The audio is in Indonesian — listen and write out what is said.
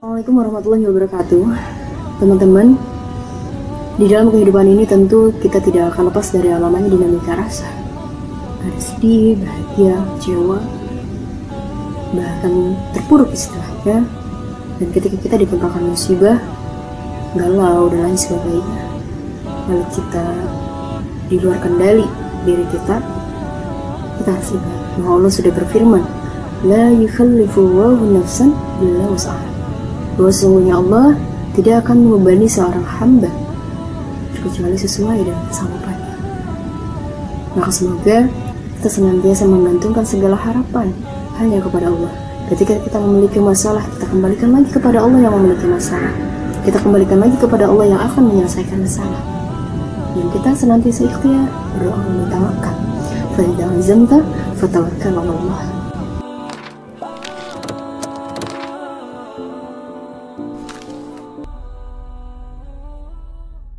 Assalamualaikum warahmatullahi wabarakatuh. Teman-teman Di dalam kehidupan ini tentu kita tidak akan lepas dari alamannya dinamika rasa. Ada sedih, bahagia, kecewa Bahkan terpuruk istilahnya. Dan ketika kita ditimpakan musibah Galau dan lain sebagainya Lalu kita di luar kendali diri kita Kita harus ingat bahwa Allah sudah berfirman La yukallifullahu nafsan illa usaha bahwa sesungguhnya Allah tidak akan membebani seorang hamba kecuali sesuai dengan kesanggupannya. Maka semoga kita senantiasa menggantungkan segala harapan hanya kepada Allah. Ketika kita memiliki masalah, kita kembalikan lagi kepada Allah yang memiliki masalah. Kita kembalikan lagi kepada Allah yang akan menyelesaikan masalah. Dan kita senantiasa ikhtiar berdoa meminta makan. Fa'idha azamta fatawakkal Allah.